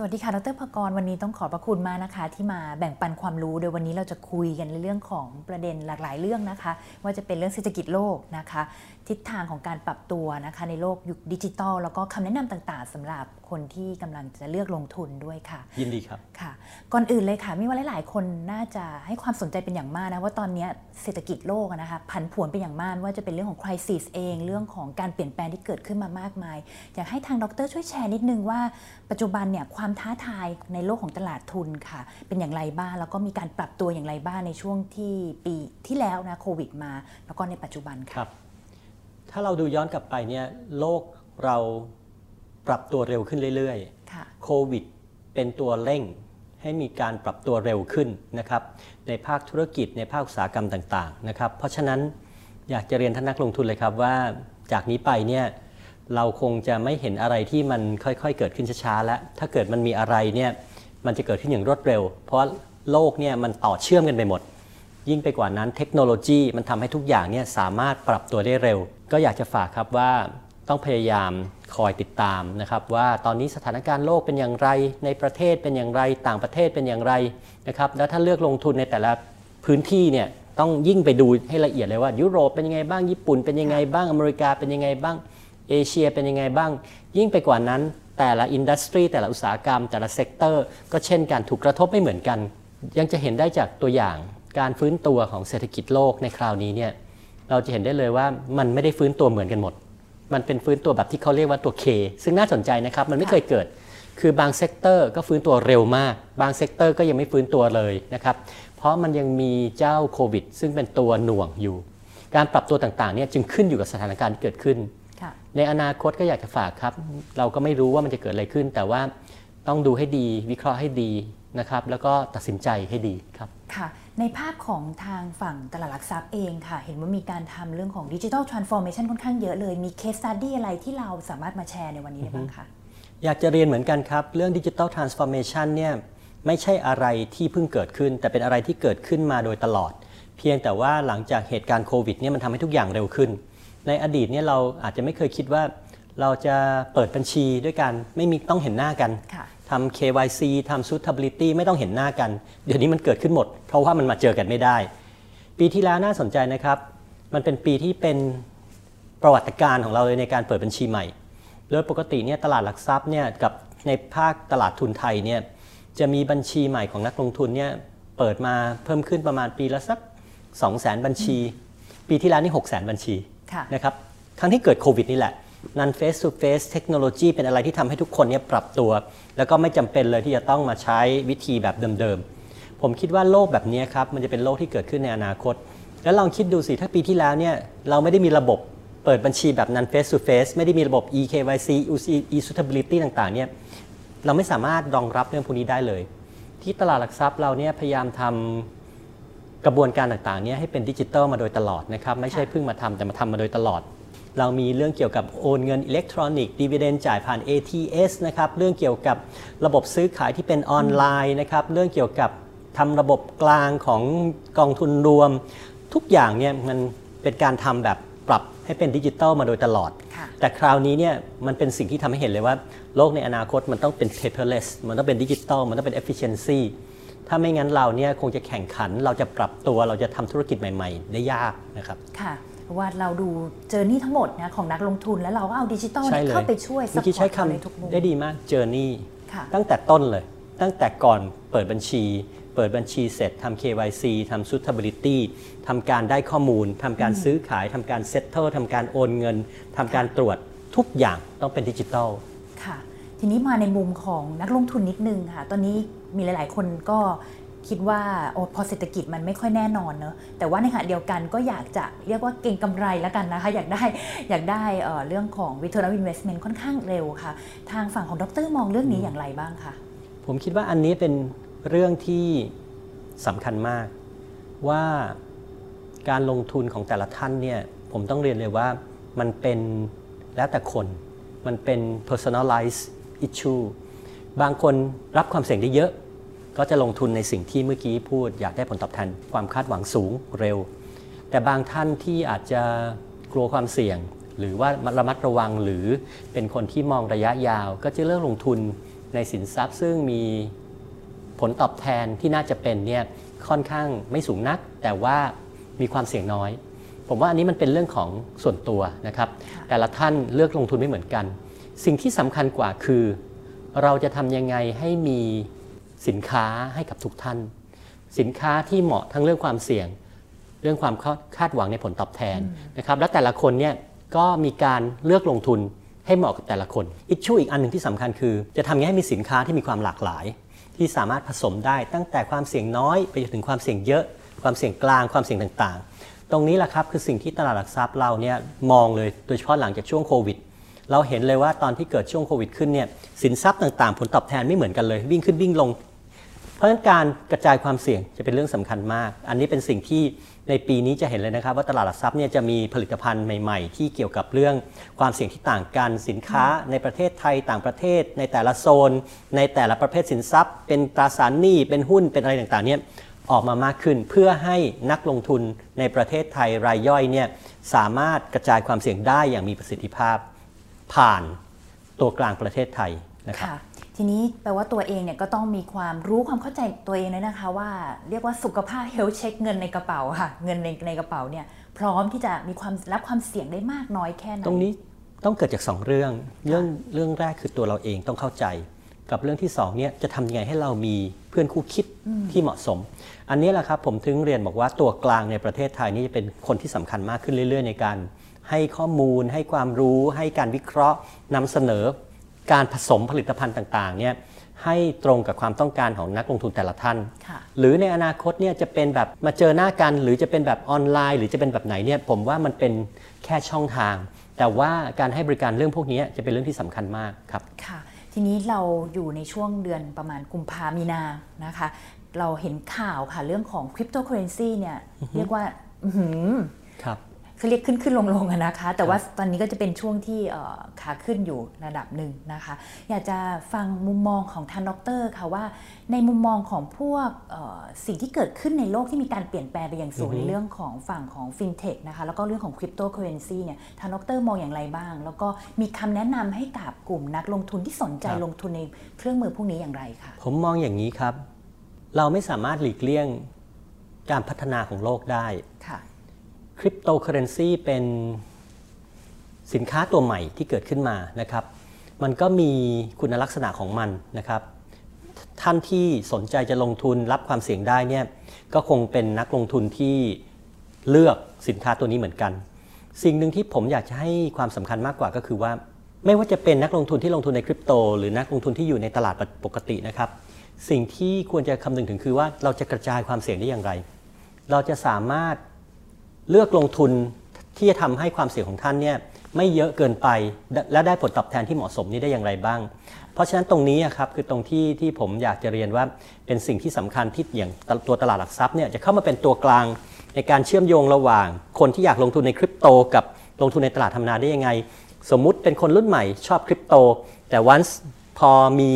สวัสดีค่ะ ดรพกร วันนี้ต้องขอบพระคุณมากนะคะ ที่มาแบ่งปันความรู้ โดยวันนี้เราจะคุยกันในเรื่องของประเด็นหลากหลายเรื่องนะคะ ว่าจะเป็นเรื่องเศรษฐกิจโลกนะคะ ทิศทางของการปรับตัวนะคะในโลกยุคดิจิทัลแล้วก็คำแนะนำต่างๆสำหรับคนที่กำลังจะเลือกลงทุนด้วยค่ะ ยินดีครับค่ะ ก่อนอื่นเลยค่ะ มีว่าหลาย ๆ คนน่าจะให้ความสนใจเป็นอย่างมากนะว่าตอนนี้เศรษฐกิจโลกอะนะคะผันผวนเป็นอย่างมากว่าจะเป็นเรื่องของคริสิสเองเรื่องของการเปลี่ยนแปลงที่เกิดขึ้นมามากมาย อยากให้ทางดร ช่วยแชร์นิดนึงว่าปัจจุบันเนี่ยความท้าทายในโลกของตลาดทุนค่ะ เป็นอย่างไรบ้างแล้วก็มีการปรับตัวอย่างไรบ้างในช่วงที่ปีที่แล้วนะโควิดมา แล้วก็ในปัจจุบันคค่ะรับ ถ้าเราดูย้อนกลับไปเนี่ยโลกเราปรับตัวเร็วขึ้นเรื่อยค่ะๆโควิดเป็นตัวเร่งให้มีการปรับตัวเร็วขึ้นนะครับในภาคธุรกิจในภาคอุตสาหกรรมต่างๆนะครับเพราะฉะนั้นอยากจะเรียนท่านนักลงทุนเลยครับว่าจากนี้ไปเนี่ยเราคงจะไม่เห็นอะไรที่มันค่อยๆ เกิดขึ้นช้าๆแล้วถ้าเกิดมันมีอะไรเนี่ยมันจะเกิดขึ้นอย่างรวดเร็ว เพราะโลกเนี่ยมันต่อเชื่อมกันไปหมด ยิ่งไปกว่านั้นเทคโนโลยีมันทำให้ทุกอย่างเนี่ยสามารถปรับตัวได้เร็ว ก็อยากจะฝากครับว่าต้องพยายามคอยติดตามนะครับ ว่าตอนนี้สถานการณ์โลกเป็นอย่างไร ในประเทศเป็นอย่างไร ต่างประเทศเป็นอย่างไรนะครับแล้วถ้าเลือกลงทุนในแต่ละพื้นที่เนี่ยต้องยิ่งไปดูให้ละเอียดเลยว่า ยุโรปเป็นยังไงบ้างญี่ปุ่นเป็นยังไงบ้างอเมริกาเป็นยังไงบ้างเอเชียเป็นยังไงบ้าง ยิ่งไปกว่านั้นแต่ละ industry แต่ละอุตสาหกรรม แต่ละ sector ก็เช่นกันถูกกระทบไม่เหมือนกัน ยังจะเห็นได้จากตัวอย่าง การฟื้นตัวของเศรษฐกิจโลกในคราวนี้เนี่ยเราจะเห็นได้เลยว่ามันไม่ได้ฟื้นตัวเหมือนกันหมด มันเป็นฟื้นตัวแบบที่เขาเรียกว่าตัว K ซึ่งน่าสนใจนะครับ มันไม่เคยเกิด คือบาง sector ก็ฟื้นตัวเร็วมาก บาง sector ก็ยังไม่ฟื้นตัวเลยนะครับ เพราะมันยังมีเจ้าโควิด ซึ่งเป็นตัวหน่วงอยู่ การปรับตัวต่างๆเนี่ยจึงขึ้นอยู่กับสถานการณ์ที่เกิดขึ้นค่ะในอนาคตก็อยากจะฝากครับ เราก็ไม่รู้ว่ามันจะเกิดอะไรขึ้น แต่ว่าต้องดูให้ดี วิเคราะห์ให้ดีนะครับ แล้วก็ตัดสินใจให้ดีครับ ค่ะ ในภาพของทางฝั่งตลาดหลักทรัพย์เองค่ะ เห็นว่ามีการทำเรื่องของ digital transformation ค่อนข้างเยอะเลย มี case study อะไรที่เราสามารถมาแชร์ในวันนี้ได้บ้างคะอยากจะเรียนเหมือนกันครับ เรื่องดิจิ t a ลทรานส์ฟอร์เมชันเนี่ยไม่ใช่อะไรที่เพิ่งเกิดขึ้น แต่เป็นอะไรที่เกิดขึ้นมาโดยตลอด เพียงแต่ว่าหลังจากเหตุการณ์โควิดเนี่ยมันทำให้ทุกอย่างเร็วขึ้น ในอดีตเนี่ยเราอาจจะไม่เคยคิดว่า เราจะเปิดบัญชีด้วยกันไม่มีต้องเห็นหน้ากันค่ะ ทำ KYC ทำ Suitability ไม่ต้องเห็นหน้ากัน เดี๋ยวนี้มันเกิดขึ้นหมด เพราะว่ามันมาเจอกันไม่ได้ ปีที่แล้วน่าสนใจนะครับ มันเป็นปีที่เป็นประวัติการณ์ของเราเลยในการเปิดบัญชีใหม่ โดยปกติเนี่ยตลาดหลักทรัพย์เนี่ยกับในภาคตลาดทุนไทยเนี่ยจะมีบัญชีใหม่ของนักลงทุนเนี่ยเปิดมาเพิ่มขึ้นประมาณปีละสัก 2 0 0 0 0 0 บัญชี ปีที่แล้วนี่ 6 0 0 0 0 0 บัญชีค่ะนะครับครั้งที่เกิดโควิดนี่แหละ non face to face เทคโนโลยีเป็นอะไรที่ทำให้ทุกคนเนี่ยปรับตัว แล้วก็ไม่จำเป็นเลยที่จะต้องมาใช้วิธีแบบเดิมๆ ผมคิดว่าโลกแบบนี้ครับ มันจะเป็นโลกที่เกิดขึ้นในอนาคต แล้วลองคิดดูสิ ถ้าปีที่แล้วเนี่ยเราไม่ได้มีระบบเปิดบัญชีแบบ non face to face ไม่ได้มีระบบ eKYC e-suitability ต่างๆเนี่ยเราไม่สามารถรองรับเรื่องพวกนี้ได้เลย ที่ตลาดหลักทรัพย์เราเนี่ยพยายามทำกระบวนการต่างๆเนี่ยให้เป็นดิจิทัลมาโดยตลอดนะครับไม่ใช่เพิ่งมาทำแต่มาทำมาโดยตลอด เรามีเรื่องเกี่ยวกับโอนเงินอิเล็กทรอนิกส์ดีเวเดนจ่ายผ่าน ATS นะครับเรื่องเกี่ยวกับระบบซื้อขายที่เป็นออนไลน์นะครับเรื่องเกี่ยวกับทำระบบกลางของกองทุนรวม ทุกอย่างเนี่ยมันเป็นการทำแบบปรับให้เป็นดิจิทัลมาโดยตลอดค่ะแต่คราวนี้เนี่ยมันเป็นสิ่งที่ทำให้เห็นเลยว่า โลกในอนาคตมันต้องเป็น paperless มันต้องเป็นดิจิทัลมันต้องเป็น efficiency ถ้าไม่งั้นเราเนี่ยคงจะแข่งขันเราจะปรับตัวเราจะทำธุรกิจใหม่ ๆ ได้ยากนะครับค่ะ เพราะว่าเราดูเจอร์นี่ทั้งหมดนะของนักลงทุนแล้วเราก็เอาดิจิทัลใช่เนี่ยเลยเข้าไปช่วยซัเมื่พอกี้พอใช้ร์ตเขาในคำทุกมุมได้ดีมาก journey ค่ะตั้งแต่ต้นเลย ตั้งแต่ก่อนเปิดบัญชี เปิดบัญชีเสร็จทำ KYC ทำ suitability ทำการได้ข้อมูลทำการซื้อขายทำการ settle ทำการโอนเงินทำการตรวจทุกอย่างต้องเป็นดิจิทัลค่ะ ทีนี้มาในมุมของนักลงทุนนิดนึงค่ะ ตอนนี้มีหลาย ๆ คนก็ คิดว่าโอ้พอเศรษฐกิจมันไม่ค่อยแน่นอนเนอะแต่ว่าในขณะเดียวกันก็อยากจะเรียกว่าเก่งกำไรแล้วกันนะคะ อยากได้อยากได้เอ่อเรื่องของ return of investment ค่อนข้างเร็วค่ะ ทางฝั่งของดรมองเรื่องนี้อย่างไรบ้างคะผมคิดว่าอันนี้เป็นเรื่องที่สำคัญมาก ว่าการลงทุนของแต่ละท่านเนี่ยผมต้องเรียนเลยว่ามันเป็นแล้วแต่คน มันเป็น personalized issue บางคนรับความเสี่ยงได้เยอะ ก็จะลงทุนในสิ่งที่เมื่อกี้พูด อยากได้ผลตอบแทนความคาดหวังสูงเร็ว แต่บางท่านที่อาจจะกลัวความเสี่ยง หรือว่าระมัดระวังหรือเป็นคนที่มองระยะยาว ก็จะเลือกลงทุนในสินทรัพย์ ซึ่งมีผลตอบแทนที่น่าจะเป็นเนี่ยค่อนข้างไม่สูงนัก แต่ว่ามีความเสี่ยงน้อย ผมว่าอันนี้มันเป็นเรื่องของส่วนตัวนะครับ แต่ละท่านเลือกลงทุนไม่เหมือนกัน สิ่งที่สำคัญกว่าคือ เราจะทำยังไงให้มี สินค้าให้กับทุกท่าน สินค้าที่เหมาะทั้งเรื่องความเสี่ยง เรื่องความคาดหวังในผลตอบแทนนะครับและแต่ละคนเนี่ยก็มีการเลือกลงทุนให้เหมาะกับแต่ละคนอิชชูอีกอันหนึ่งที่สำคัญคือ จะทำยังไงให้มีสินค้าที่มีความหลากหลาย ที่สามารถผสมได้ตั้งแต่ความเสี่ยงน้อยไปจนถึงความเสี่ยงเยอะ ความเสี่ยงกลางความเสี่ยงต่างๆ ตรงนี้แหละครับคือสิ่งที่ตลาดหลักทรัพย์เราเนี่ยมองเลยโดยเฉพาะหลังจากช่วงโควิดเราเห็นเลยว่าตอนที่เกิดช่วงโควิดขึ้นเนี่ยสินทรัพย์ต่างๆ ผลตอบแทนไม่เหมือนกันเลย วิ่งขึ้นวิ่งลง เพราะฉะนั้นการกระจายความเสี่ยงจะเป็นเรื่องสำคัญมาก อันนี้เป็นสิ่งที่ในปีนี้จะเห็นเลยนะครับ ว่าตลาดหลักทรัพย์เนี่ยจะมีผลิตภัณฑ์ใหม่ๆ ที่เกี่ยวกับเรื่องความเสี่ยงที่ต่างกันสินค้าในประเทศไทยต่างประเทศ ในแต่ละโซน ในแต่ละประเภทสินทรัพย์ เป็นตราสารหนี้เป็นหุ้นเป็นอะไรต่างๆเนี่ยออกมามากขึ้นเพื่อให้นักลงทุนในประเทศไทยรายย่อยเนี่ยสามารถกระจายความเสี่ยงได้อย่างมีประสิทธิภาพ ผ่านตัวกลางประเทศไทยนะครับ ทีนี้แปลว่าตัวเองเนี่ยก็ต้องมีความรู้ความเข้าใจตัวเองเลยนะคะ ว่าเรียกว่าสุขภาพเฮลเช็คเงินในกระเป๋าค่ะ เงินในในกระเป๋าเนี่ยพร้อมที่จะมีความรับความเสี่ยงได้มากน้อยแค่ไหนตรงนี้ต้องเกิดจาก 2 เรื่อง เรื่องเรื่องแรกคือตัวเราเองต้องเข้าใจ กับเรื่องที่2เนี่ยจะทำยังไงให้เรามีเพื่อนคู่คิดที่เหมาะสม อันนี้แหละครับผมถึงเรียนบอกว่าตัวกลางในประเทศไทยนี่จะเป็นคนที่สำคัญมากขึ้นเรื่อย ๆ ในการให้ข้อมูล ให้ความรู้ ให้การวิเคราะห์นำเสนอ การผสมผลิตภัณฑ์ต่างๆเนี่ยให้ตรงกับความต้องการของนักลงทุนแต่ละท่าน หรือในอนาคตเนี่ยจะเป็นแบบมาเจอหน้ากัน หรือจะเป็นแบบออนไลน์ หรือจะเป็นแบบไหนเนี่ยผมว่ามันเป็นแค่ช่องทาง แต่ว่าการให้บริการเรื่องพวกนี้จะเป็นเรื่องที่สำคัญมากครับค่ะทีนี้เราอยู่ในช่วงเดือนประมาณกุมภามีนานะคะ เราเห็นข่าวค่ะเรื่องของคริปโตเคอเรนซีเนี่ยเรียกว่าครับ คือเรียกขึ้นขึ้นลงลงนะคะ แต่ว่าตอนนี้ก็จะเป็นช่วงที่ขาขึ้นอยู่ระดับหนึ่งนะคะ อยากจะฟังมุมมองของท่านดรค่ะว่า ในมุมมองของพวกสิ่งที่เกิดขึ้นในโลกที่มีการเปลี่ยนแปลงไปอย่างสูงในเรื่องของฝั่งของฟินเทคนะคะแล้วก็เรื่องของคริปโตเคอเรนซีเนี่ยท่านดรมองอย่างไรบ้าง แล้วก็มีคำแนะนำให้กับกลุ่มนักลงทุนที่สนใจลงทุนในเครื่องมือพวกนี้อย่างไรคะผมมองอย่างนี้ครับ เราไม่สามารถหลีกเลี่ยงการพัฒนาของโลกได้ คริปโตเคอเรนซีเป็นสินค้าตัวใหม่ที่เกิดขึ้นมานะครับ มันก็มีคุณลักษณะของมันนะครับ ท่านที่สนใจจะลงทุนรับความเสี่ยงได้เนี่ยก็คงเป็นนักลงทุนที่เลือกสินค้าตัวนี้เหมือนกัน สิ่งหนึ่งที่ผมอยากจะให้ความสำคัญมากกว่าก็คือว่า ไม่ว่าจะเป็นนักลงทุนที่ลงทุนในคริปโต หรือนักลงทุนที่อยู่ในตลาดปกตินะครับ สิ่งที่ควรจะคำนึงถึงคือว่าเราจะกระจายความเสี่ยงได้อย่างไร เราจะสามารถ เลือกลงทุนที่จะทำให้ความเสี่ยงของท่านเนี่ยไม่เยอะเกินไปและได้ผลตอบแทนที่เหมาะสมนี้ได้อย่างไรบ้าง เพราะฉะนั้นตรงนี้ครับคือตรงที่ที่ผมอยากจะเรียนว่าเป็นสิ่งที่สำคัญที่อย่างตัวตลาดหลักทรัพย์เนี่ยจะเข้ามาเป็นตัวกลางในการเชื่อมโยงระหว่าง คนที่อยากลงทุนในคริปโตกับลงทุนในตลาดธรรมนาได้ยังไง สมมุติเป็นคนรุ่นใหม่ชอบคริปโต แต่วันพอมี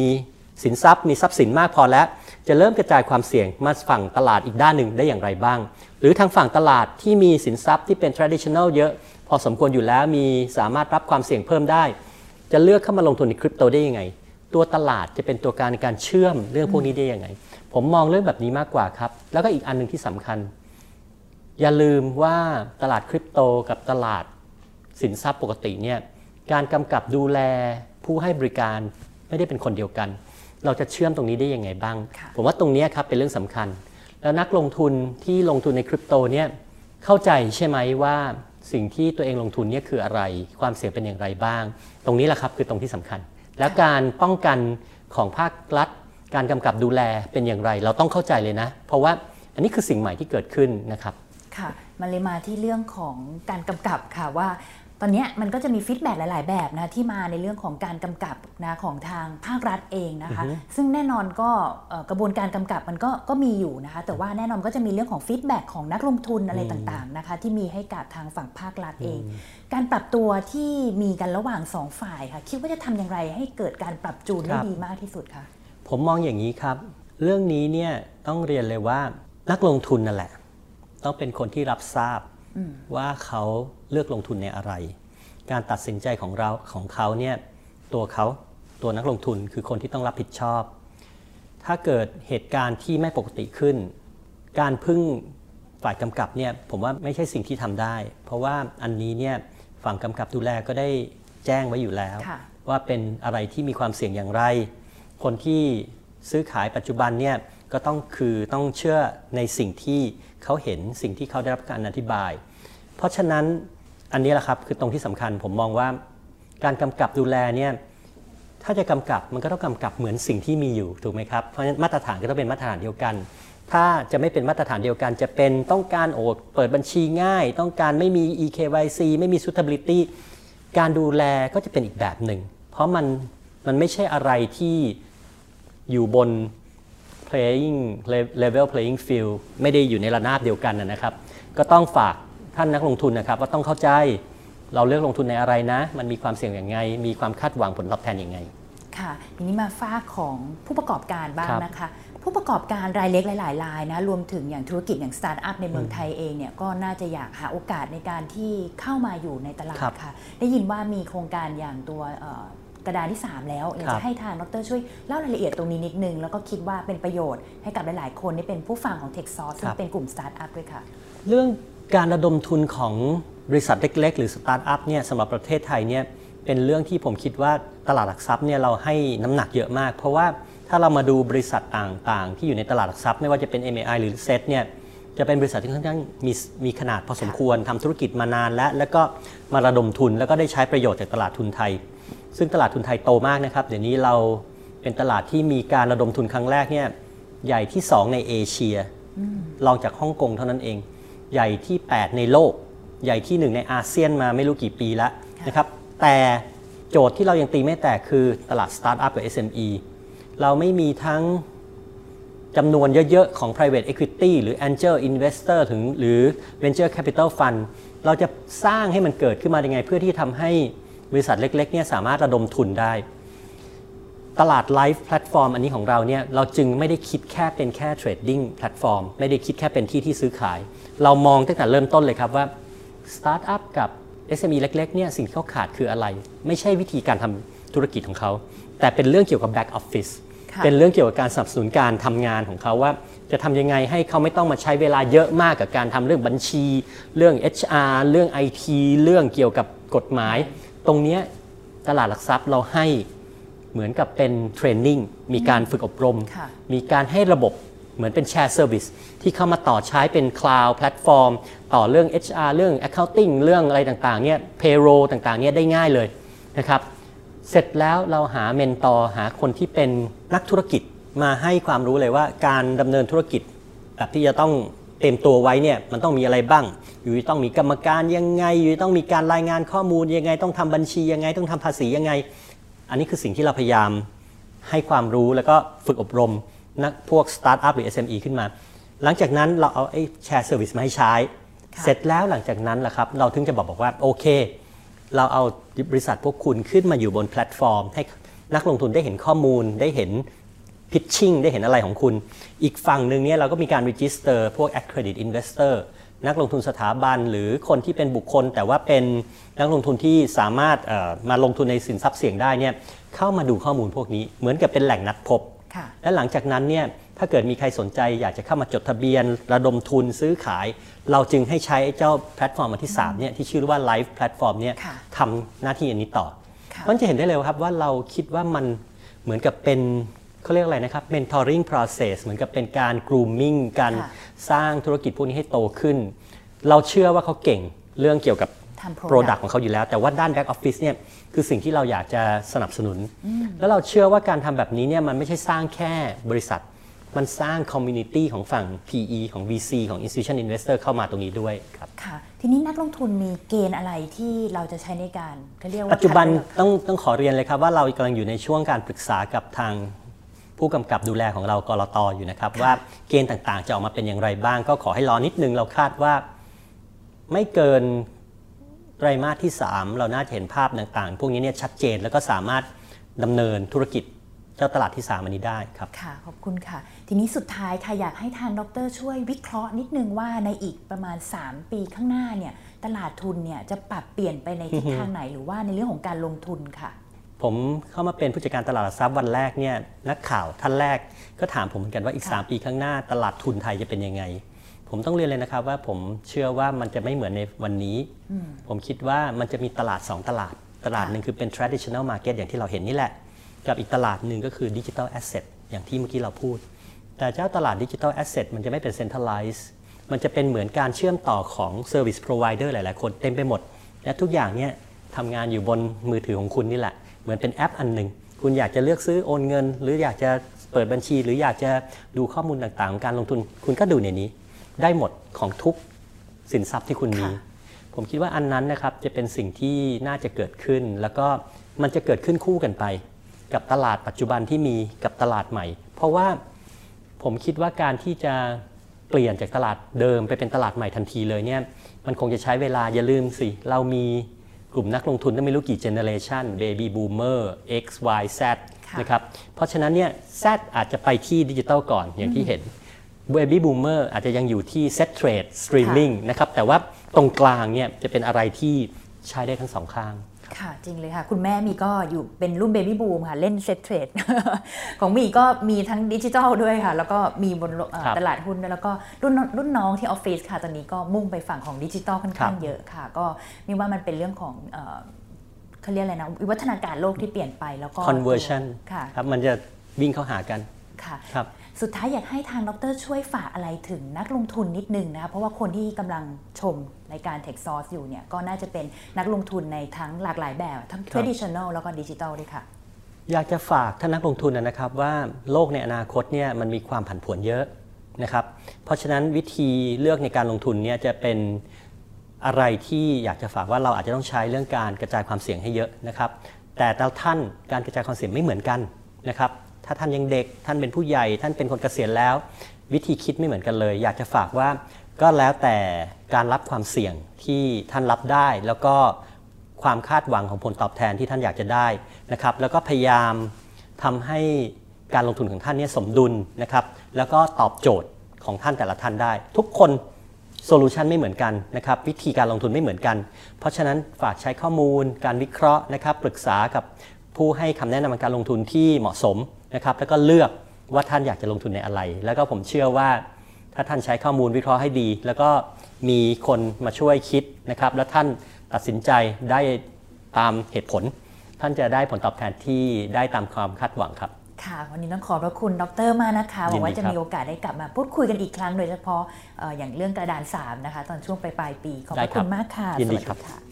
สินทรัพย์มีทรัพย์สินมากพอแล้ว จะเริ่มกระจายความเสี่ยงมาฝั่งตลาดอีกด้านหนึ่งได้อย่างไรบ้าง หรือทางฝั่งตลาดที่มีสินทรัพย์ที่เป็น traditional เยอะ พอสมควรอยู่แล้วมีสามารถรับความเสี่ยงเพิ่มได้ จะเลือกเข้ามาลงทุนในคริปโตได้ยังไง ตัวตลาดจะเป็นตัวการในการเชื่อมเรื่องพวกนี้ได้ยังไง ผมมองเรื่องแบบนี้มากกว่าครับ แล้วก็อีกอันหนึ่งที่สำคัญ อย่าลืมว่าตลาดคริปโตกับตลาดสินทรัพย์ปกติเนี่ยการกำกับดูแลผู้ให้บริการไม่ได้เป็นคนเดียวกัน เราจะเชื่อมตรงนี้ได้ยังไงบ้าง ผมว่าตรงนี้ครับเป็นเรื่องสำคัญ แล้วนักลงทุนที่ลงทุนในคริปโตเนี่ยเข้าใจใช่ไหมว่าสิ่งที่ตัวเองลงทุนเนี่ยคืออะไร ความเสี่ยงเป็นอย่างไรบ้าง ตรงนี้แหละครับคือตรงที่สำคัญ แล้วการป้องกันของภาครัฐ การกำกับดูแลเป็นอย่างไร เราต้องเข้าใจเลยนะ เพราะว่าอันนี้คือสิ่งใหม่ที่เกิดขึ้นนะครับค่ะมันเลยมาที่เรื่องของการกำกับค่ะว่า ตอนนี้มันก็จะมีฟีดแบ็หลาย ๆ แบบนะที่มาในเรื่องของการกำกับนะของทางภาครัฐเองนะคะ ซึ่งแน่นอนก็กระบวนการกำกับมันก็ก็มีอยู่นะคะ แต่ว่าแน่นอนก็จะมีเรื่องของฟีดแบ็ของนักลงทุนอะไรต่าง ๆ นะคะ ที่มีให้กับทางฝั่งภาครัฐเอง การปรับตัวที่มีกันระหว่างสองฝ่ายค่ะ คิดว่าจะทำอย่างไรให้เกิดการปรับจูนได้ดีมากที่สุดคะผมมองอย่างนี้ครับ เรื่องนี้เนี่ยต้องเรียนเลยว่านักลงทุนนั่นแหละ ต้องเป็นคนที่รับทราบ ว่าเขาเลือกลงทุนในอะไร การตัดสินใจของเราของเขาเนี่ยตัวเขาตัวนักลงทุนคือคนที่ต้องรับผิดชอบ ถ้าเกิดเหตุการณ์ที่ไม่ปกติขึ้น การพึ่งฝ่ายกำกับเนี่ยผมว่าไม่ใช่สิ่งที่ทำได้ เพราะว่าอันนี้เนี่ยฝั่งกำกับดูแลก็ได้แจ้งไว้อยู่แล้ว ว่าเป็นอะไรที่มีความเสี่ยงอย่างไร คนที่ ซื้อขายปัจจุบันเนี่ยก็ต้องคือต้องเชื่อในสิ่งที่เขาเห็นสิ่งที่เขาได้รับการอธิบาย เพราะฉะนั้นอันนี้แหละครับคือตรงที่สำคัญผมมองว่า การกำกับดูแลเนี่ยถ้าจะกำกับมันก็ต้องกำกับเหมือนสิ่งที่มีอยู่ถูกไหมครับเพราะฉะนั้นมาตรฐานก็ต้องเป็นมาตรฐานเดียวกัน ถ้าจะไม่เป็นมาตรฐานเดียวกัน จะเป็นต้องการโอดเปิดบัญชีง่าย ต้องการไม่มี EKYC ไม่มี suitability การดูแลก็จะเป็นอีกแบบหนึ่ง เพราะมันมันไม่ใช่อะไรที่ อยู่บน playing level playing field ไม่ได้อยู่ในระนาบเดียวกันนะครับ ก็ต้องฝากท่านนักลงทุนนะครับ ว่าต้องเข้าใจเราเลือกลงทุนในอะไรนะ มันมีความเสี่ยงอย่างไง มีความคาดหวังผลตอบแทนอย่างไง ค่ะทีนี้มาฝ้าของผู้ประกอบการบ้างนะคะ ผู้ประกอบการรายเล็กหลายๆรายนะรวมถึงอย่างธุรกิจอย่างสตาร์ทอัพในเมืองไทยเองเนี่ยก็น่าจะอยากหาโอกาสในการที่เข้ามาอยู่ในตลาดค่ะ ได้ยินว่ามีโครงการอย่างตัว กระดานที่ 3 แล้วอยากจะให้ทางดรช่วยเล่ารายละเอียดตรงนี้นิดนึง แล้วก็คิดว่าเป็นประโยชน์ให้กับหลาย ๆ คนที่เป็นผู้ฟังของ Techsauce ซึ่งเป็นกลุ่มสตาร์ทอัพด้วยค่ะ เรื่องการระดมทุนของบริษัทเล็ก ๆ หรือสตาร์ทอัพเนี่ยสำหรับประเทศไทยเนี่ยเป็นเรื่องที่ผมคิดว่าตลาดหลักทรัพย์เนี่ยเราให้น้ำหนักเยอะมาก เพราะว่าถ้าเรามาดูบริษัทต่าง ๆ ที่อยู่ในตลาดหลักทรัพย์ไม่ว่าจะเป็น MAI หรือ SET เนี่ยจะเป็นบริษัทที่ค่อนข้างมีมีขนาดพอสมควรทำธุรกิจมานานแล้ว แล้วก็มาระดมทุนแล้วก็ได้ใช้ประโยชน์จากตลาดทุนไทย ซึ่งตลาดทุนไทยโตมากนะครับ เดี๋ยวนี้เราเป็นตลาดที่มีการระดมทุนครั้งแรกเนี่ยใหญ่ที่ 2 ในเอเชียรองจากฮ่องกงเท่านั้นเอง ใหญ่ที่ 8 ในโลก ใหญ่ที่ 1 ในอาเซียนมาไม่รู้กี่ปีแล้วนะครับ แต่โจทย์ที่เรายังตีไม่แตกคือตลาดสตาร์ทอัพกับ SME เราไม่มีทั้งจำนวนเยอะ ๆ ของ private equity หรือ angel investor ถึงหรือ venture capital fund เราจะสร้างให้มันเกิดขึ้นมายังไง เพื่อที่ทำให้ บริษัทเล็กๆเนี่ยสามารถระดมทุนได้ ตลาด Live Platform อันนี้ของเราเนี่ยเราจึงไม่ได้คิดแค่เป็นแค่ trading platform ไม่ได้คิดแค่เป็นที่ที่ซื้อขาย เรามองตั้งแต่เริ่มต้นเลยครับว่าสตาร์ทอัพกับ SME เล็กๆเนี่ยสิ่งที่เขาขาดคืออะไร ไม่ใช่วิธีการทำธุรกิจของเขา แต่เป็นเรื่องเกี่ยวกับ back office เป็นเรื่องเกี่ยวกับการสนับสนุนการทำงานของเขาว่า จะทำยังไงให้เขาไม่ต้องมาใช้เวลาเยอะมากกับการทำเรื่องบัญชี เรื่อง HR เรื่อง IT เรื่องเกี่ยวกับกฎหมาย ตรงนี้ตลาดหลักทรัพย์เราให้เหมือนกับเป็น training มีการฝึกอบรม มีการให้ระบบเหมือนเป็น share service ที่เข้ามาต่อใช้เป็น cloud platform ต่อเรื่อง HR เรื่อง Accounting เรื่องอะไรต่างๆเนี่ย Payroll ต่างๆเนี่ยได้ง่ายเลยนะครับเสร็จแล้วเราหาเมนตอร์หาคนที่เป็นนักธุรกิจมาให้ความรู้เลยว่าการดำเนินธุรกิจแบบที่จะต้อง เต็มตัวไว้เนี่ยมันต้องมีอะไรบ้าง อยู่ต้องมีกรรมการยังไง อยู่ต้องมีการรายงานข้อมูลยังไง ต้องทำบัญชียังไง ต้องทำภาษียังไง อันนี้คือสิ่งที่เราพยายามให้ความรู้แล้วก็ฝึกอบรมนักพวกสตาร์ทอัพหรือ SME ขึ้นมา หลังจากนั้นเราเอาไอ้ share service มาให้ใช้ เสร็จแล้วหลังจากนั้นแหละครับ เราถึงจะบอกบอกว่าโอเค เราเอาบริษัทพวกคุณขึ้นมาอยู่บนแพลตฟอร์ม ให้นักลงทุนได้เห็นข้อมูลได้เห็น pitching ได้เห็นอะไรของคุณ อีกฝั่งหนึ่งเนี่ยเราก็มีการ register พวก accredit investor นักลงทุนสถาบันหรือคนที่เป็นบุคคล แต่ว่าเป็นนักลงทุนที่สามารถมาลงทุนในสินทรัพย์เสี่ยงได้เนี่ยเข้ามาดูข้อมูลพวกนี้ เหมือนกับเป็นแหล่งนัดพบ และหลังจากนั้นเนี่ยถ้าเกิดมีใครสนใจอยากจะเข้ามาจดทะเบียน ระดมทุนซื้อขาย เราจึงให้ใช้เจ้าแพลตฟอร์มอันที่3เนี่ยที่ชื่อว่า Live แพลตฟอร์มเนี่ยทำหน้าที่อันนี้ต่อมันจะเห็นได้เลยครับว่าเราคิดว่ามันเหมือนกับเป็น เขาเรียกอะไรนะครับ mentoring process เหมือนกับเป็นการ grooming การสร้างธุรกิจพวกนี้ให้โตขึ้น เราเชื่อว่าเขาเก่งเรื่องเกี่ยวกับ Product ของเขาอยู่แล้ว แต่ว่าด้าน Back Office เนี่ยคือสิ่งที่เราอยากจะสนับสนุน แล้วเราเชื่อว่าการทำแบบนี้เนี่ยมันไม่ใช่สร้างแค่บริษัท มันสร้าง community ของฝั่ง PE ของ VC ของ Institution Investor เข้ามาตรงนี้ด้วยครับค่ะทีนี้นักลงทุนมีเกณฑ์อะไรที่เราจะใช้ในการเขาเรียกว่าปัจจุบันคัดเลือกต้องต้องขอเรียนเลยครับว่าเรากำลังอยู่ในช่วงการปรึกษากับทาง ผู้กำกับดูแลของเรากลตอยู่นะครับ ว่าเกณฑ์ต่างๆ จะออกมาเป็นอย่างไรบ้าง ก็ขอให้รอนิดนึงเราคาดว่าไม่เกินไตรมาสที่ 3 เราน่าจะเห็นภาพต่างๆ พวกนี้เนี่ยชัดเจนแล้วก็สามารถดำเนินธุรกิจเจ้าตลาดที่ 3 อันนี้ได้ครับ ค่ะ ขอบคุณค่ะ ทีนี้สุดท้ายค่ะ อยากให้ทางดร ช่วยวิเคราะห์นิดนึงว่าในอีกประมาณ 3 ปีข้างหน้าเนี่ยตลาดทุนเนี่ยจะปรับเปลี่ยนไปในทิศทางไหนหรือว่าในเรื่องของการลงทุนค่ะ ผมเข้ามาเป็นผู้จัดการตลาดหลักทรัพย์วันแรกเนี่ยนักข่าวท่านแรกก็ถามผมเหมือนกันว่าอีกค่ะ3ปีข้างหน้าตลาดทุนไทยจะเป็นยังไง ผมต้องเรียนเลยนะครับว่าผมเชื่อว่ามันจะไม่เหมือนในวันนี้ ผมคิดว่ามันจะมีตลาด 2 ตลาด ตลาดหนึ่งคือเป็น traditional market อย่างที่เราเห็นนี่แหละ กับอีกตลาดหนึ่งก็คือ digital asset อย่างที่เมื่อกี้เราพูด แต่เจ้าตลาด digital asset มันจะไม่เป็น centralized มันจะเป็นเหมือนการเชื่อมต่อของ service provider หลาย ๆ คนเต็มไปหมด และทุกอย่างเนี่ยทำงานอยู่บนมือถือของคุณนี่แหละ เหมือนเป็นแอปอันหนึ่งคุณอยากจะเลือกซื้อโอนเงิน หรืออยากจะเปิดบัญชี หรืออยากจะดูข้อมูลต่างๆของการลงทุน คุณก็ดูในนี้ ได้หมดของทุกสินทรัพย์ที่คุณมีค่ะผมคิดว่าอันนั้นนะครับจะเป็นสิ่งที่น่าจะเกิดขึ้น แล้วก็มันจะเกิดขึ้นคู่กันไป กับตลาดปัจจุบันที่มีกับตลาดใหม่ เพราะว่าผมคิดว่าการที่จะเปลี่ยนจากตลาดเดิมไปเป็นตลาดใหม่ทันทีเลยเนี่ยมันคงจะใช้เวลาอย่าลืมสิเรามี กลุ่มนักลงทุนตั้งไม่รู้กี่เจเนเรชัน Baby Boomer X Y Z ค่ะนะครับเพราะฉะนั้นเนี่ย Z อาจจะไปที่ดิจิตอลก่อนอย่างที่เห็น Baby Boomer อาจจะยังอยู่ที่ Settrade Streaming นะครับแต่ว่าตรงกลางเนี่ยจะเป็นอะไรที่ใช้ได้ทั้งสองข้าง ค่ะ จริงเลยค่ะ คุณแม่มีก็อยู่เป็นรุ่น baby boom ค่ะ เล่น Settrade ของมีก็มีทั้งดิจิทัลด้วยค่ะ แล้วก็มีบนโลกเอ่อครับตลาดหุ้นด้วยแล้วก็รุ่นรุ่นน้องที่ออฟฟิศค่ะ ตอนนี้ก็มุ่งไปฝั่งของดิจิทัลค่อนข้างครับเยอะค่ะ ก็มีว่ามันเป็นเรื่องของเอ่อเขาเรียกอะไรนะวิวัฒนาการโลกที่เปลี่ยนไปแล้วก็ conversion ค่ะครับมันจะวิ่งเข้าหากันค่ะครับ สุดท้ายอยากให้ทางดรช่วยฝากอะไรถึงนักลงทุนนิดนึงนะคะเพราะว่าคนที่กำลังชมรายการ Tech Source อยู่เนี่ยก็น่าจะเป็นนักลงทุนในทั้งหลากหลายแบบ ทั้ง traditional แล้วก็ดิจิทัลด้วยค่ะ อยากจะฝากท่านนักลงทุนนะครับว่าโลกในอนาคตเนี่ยมันมีความผันผวนเยอะนะครับเพราะฉะนั้นวิธีเลือกในการลงทุนเนี่ยจะเป็นอะไรที่อยากจะฝากว่าเราอาจจะต้องใช้เรื่องการกระจายความเสี่ยงให้เยอะนะครับแต่แต่ละท่านการกระจายความเสี่ยงไม่เหมือนกันนะครับ ถ้าท่านยังเด็ก ท่านเป็นผู้ใหญ่ ท่านเป็นคนเกษียณแล้ว วิธีคิดไม่เหมือนกันเลย อยากจะฝากว่าก็แล้วแต่การรับความเสี่ยงที่ท่านรับได้ แล้วก็ความคาดหวังของผลตอบแทนที่ท่านอยากจะได้นะครับแล้วก็พยายามทำให้การลงทุนของท่านเนี่ยสมดุลนะครับแล้วก็ตอบโจทย์ของท่านแต่ละท่านได้ ทุกคนโซลูชันไม่เหมือนกันนะครับวิธีการลงทุนไม่เหมือนกัน เพราะฉะนั้นฝากใช้ข้อมูล การวิเคราะห์นะครับปรึกษากับผู้ให้คำแนะนำการลงทุนที่เหมาะสม นะครับแล้วก็เลือกว่าท่านอยากจะลงทุนในอะไร แล้วก็ผมเชื่อว่าถ้าท่านใช้ข้อมูลวิเคราะห์ให้ดี แล้วก็มีคนมาช่วยคิดนะครับแล้วท่านตัดสินใจได้ตามเหตุผล ท่านจะได้ผลตอบแทนที่ได้ตามความคาดหวังครับค่ะวันนี้ต้องขอบพระคุณดรมากนะคะหยิวันงดีว่าจะครับมีโอกาสได้กลับมาพูดคุยกันอีกครั้งโดยเฉพาะเอ่ออย่างเรื่องกระดาน3นะคะตอนช่วงปลายๆปีขอบพได้ระครัคุบณมากค่ะยินดีสวัสครับ